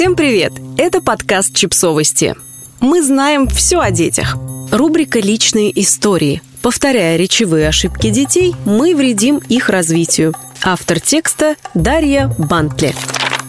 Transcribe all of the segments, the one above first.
Всем привет! Это подкаст «Чипсовости». Мы знаем все о детях. Рубрика «Личные истории». Повторяя речевые ошибки детей, мы вредим их развитию. Автор текста Дарья Бантле.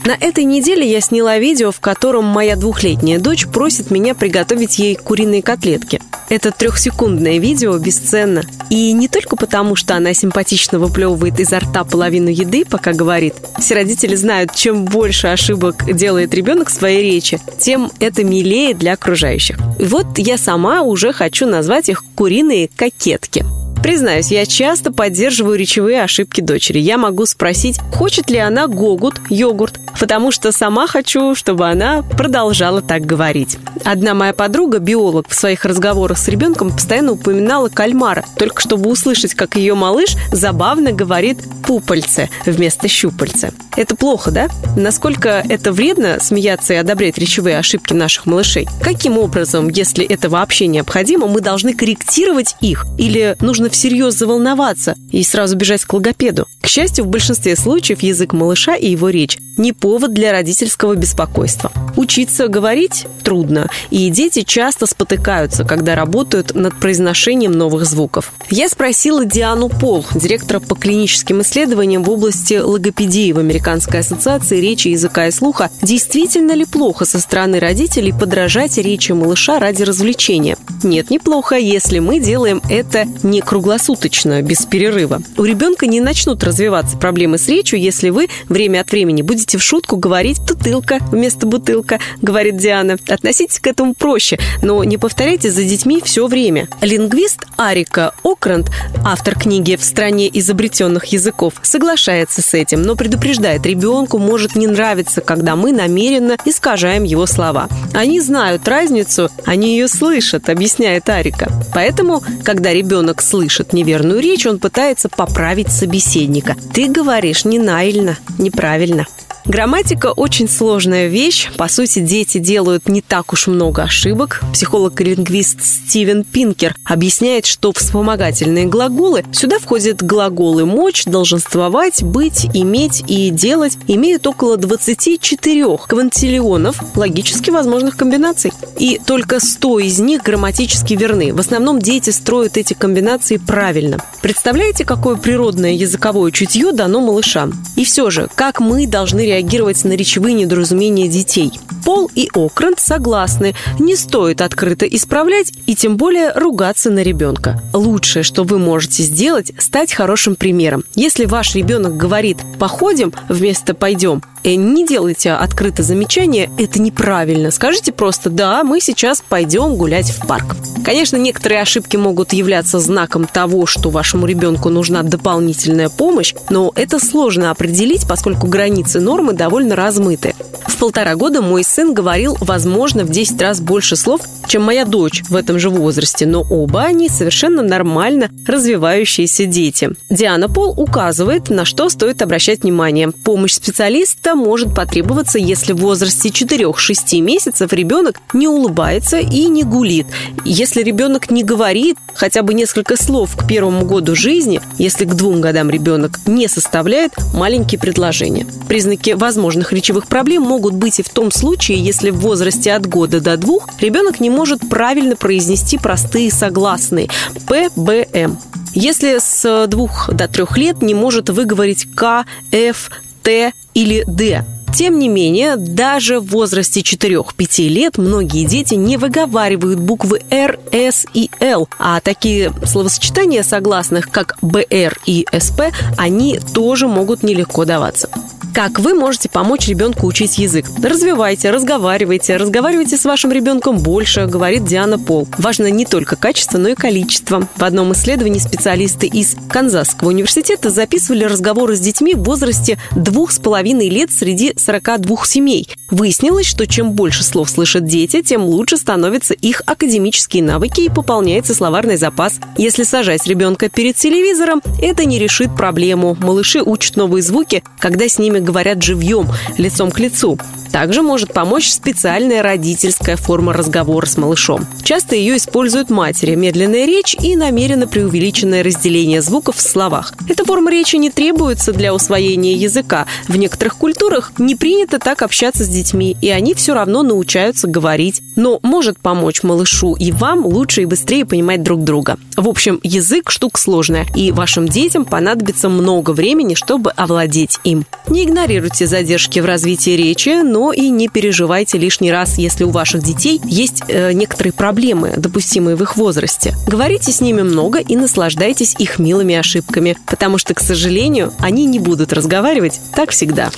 На этой неделе я сняла видео, в котором моя двухлетняя дочь просит меня приготовить ей куриные котлетки. Это трехсекундное видео бесценно. И не только потому, что она симпатично выплевывает изо рта половину еды, пока говорит. Все родители знают, чем больше ошибок делает ребенок в своей речи, тем это милее для окружающих. И вот я сама уже хочу назвать их куриные кокетки. Признаюсь, я часто поддерживаю речевые ошибки дочери. Я могу спросить, хочет ли она гогут, йогурт, потому что сама хочу, чтобы она продолжала так говорить. Одна моя подруга, биолог, в своих разговорах с ребенком постоянно упоминала кальмара, только чтобы услышать, как ее малыш забавно говорит «пупальце» вместо «щупальце». Это плохо, да? Насколько это вредно смеяться и одобрять речевые ошибки наших малышей? Каким образом, если это вообще необходимо, мы должны корректировать их? Или нужно всерьез заволноваться и сразу бежать к логопеду. К счастью, в большинстве случаев язык малыша и его речь не повод для родительского беспокойства. Учиться говорить трудно, и дети часто спотыкаются, когда работают над произношением новых звуков. Я спросила Диану Пол, директора по клиническим исследованиям в области логопедии в Американской ассоциации речи, языка и слуха, действительно ли плохо со стороны родителей подражать речи малыша ради развлечения. Нет, неплохо, если мы делаем это не круглосуточно, без перерыва. У ребенка не начнут развиваться проблемы с речью, если вы время от времени будете в шутку говорить «тутылка» вместо «бутылка», говорит Диана. Относитесь к этому проще, но не повторяйте за детьми все время. Лингвист Арика Окранд, автор книги «В стране изобретенных языков», соглашается с этим, но предупреждает, ребенку может не нравиться, когда мы намеренно искажаем его слова. Они знают разницу, они ее слышат, объясняет Арика. Поэтому, когда ребенок слышит слышит неверную речь, он пытается поправить собеседника. Ты говоришь ненаильно, неправильно. Грамматика очень сложная вещь. По сути, дети делают не так уж много ошибок. Психолог и лингвист Стивен Пинкер объясняет, что вспомогательные глаголы сюда входят глаголы «мочь», «долженствовать», «быть», «иметь» и «делать» имеют около 24 квантиллионов логически возможных комбинаций. И только 100 из них грамматически верны. В основном дети строят эти комбинации правильно. Представляете, какое природное языковое чутье дано малышам? И все же, как мы должны реагировать на речевые недоразумения детей. Пол и Окранд согласны, не стоит открыто исправлять и тем более ругаться на ребенка. Лучшее, что вы можете сделать, стать хорошим примером. Если ваш ребенок говорит «походим» вместо «пойдем», не делайте открыто замечания, это неправильно. Скажите просто «да, мы сейчас пойдем гулять в парк». Конечно, некоторые ошибки могут являться знаком того, что вашему ребенку нужна дополнительная помощь, но это сложно определить, поскольку границы нормы довольно размыты. В полтора года мой сын говорил, возможно, в 10 раз больше слов, чем моя дочь в этом же возрасте, но оба они совершенно нормально развивающиеся дети. Диана Пол указывает, на что стоит обращать внимание. Помощь специалиста может потребоваться, если в возрасте 4-6 месяцев ребенок не улыбается и не гулит. Если ребенок не говорит хотя бы несколько слов к первому году жизни, если к двум годам ребенок не составляет маленькие предложения. Признаки возможных речевых проблем могут быть и в том случае, если в возрасте от года до двух ребенок не может правильно произнести простые согласные П, Б, М. Если с двух до трех лет не может выговорить К, Ф, Т или Д. Тем не менее, даже в возрасте 4-5 лет многие дети не выговаривают буквы Р, С и Л, а такие словосочетания согласных, как БР и СП, они тоже могут нелегко даваться. Как вы можете помочь ребенку учить язык? Развивайте, разговаривайте, разговаривайте с вашим ребенком больше, говорит Диана Пол. Важно не только качество, но и количество. В одном исследовании специалисты из Канзасского университета записывали разговоры с детьми в возрасте двух с половиной лет среди 42 семей. Выяснилось, что чем больше слов слышат дети, тем лучше становятся их академические навыки и пополняется словарный запас. Если сажать ребенка перед телевизором, это не решит проблему. Малыши учат новые звуки, когда с ними говорят живьем, лицом к лицу. Также может помочь специальная родительская форма разговора с малышом. Часто ее используют матери, медленная речь и намеренно преувеличенное разделение звуков в словах. Эта форма речи не требуется для усвоения языка. В некоторых культурах не принято так общаться с детьми, и они все равно научаются говорить. Но может помочь малышу и вам лучше и быстрее понимать друг друга. В общем, язык – штука сложная, и вашим детям понадобится много времени, чтобы овладеть им. Не игнорируйте задержки в развитии речи, но и не переживайте лишний раз, если у ваших детей есть э, некоторые проблемы, допустимые в их возрасте. Говорите с ними много и наслаждайтесь их милыми ошибками, потому что, к сожалению, они не будут разговаривать так всегда.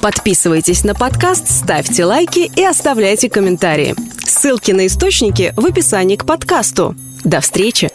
Подписывайтесь на подкаст, ставьте лайки и оставляйте комментарии. Ссылки на источники в описании к подкасту. До встречи!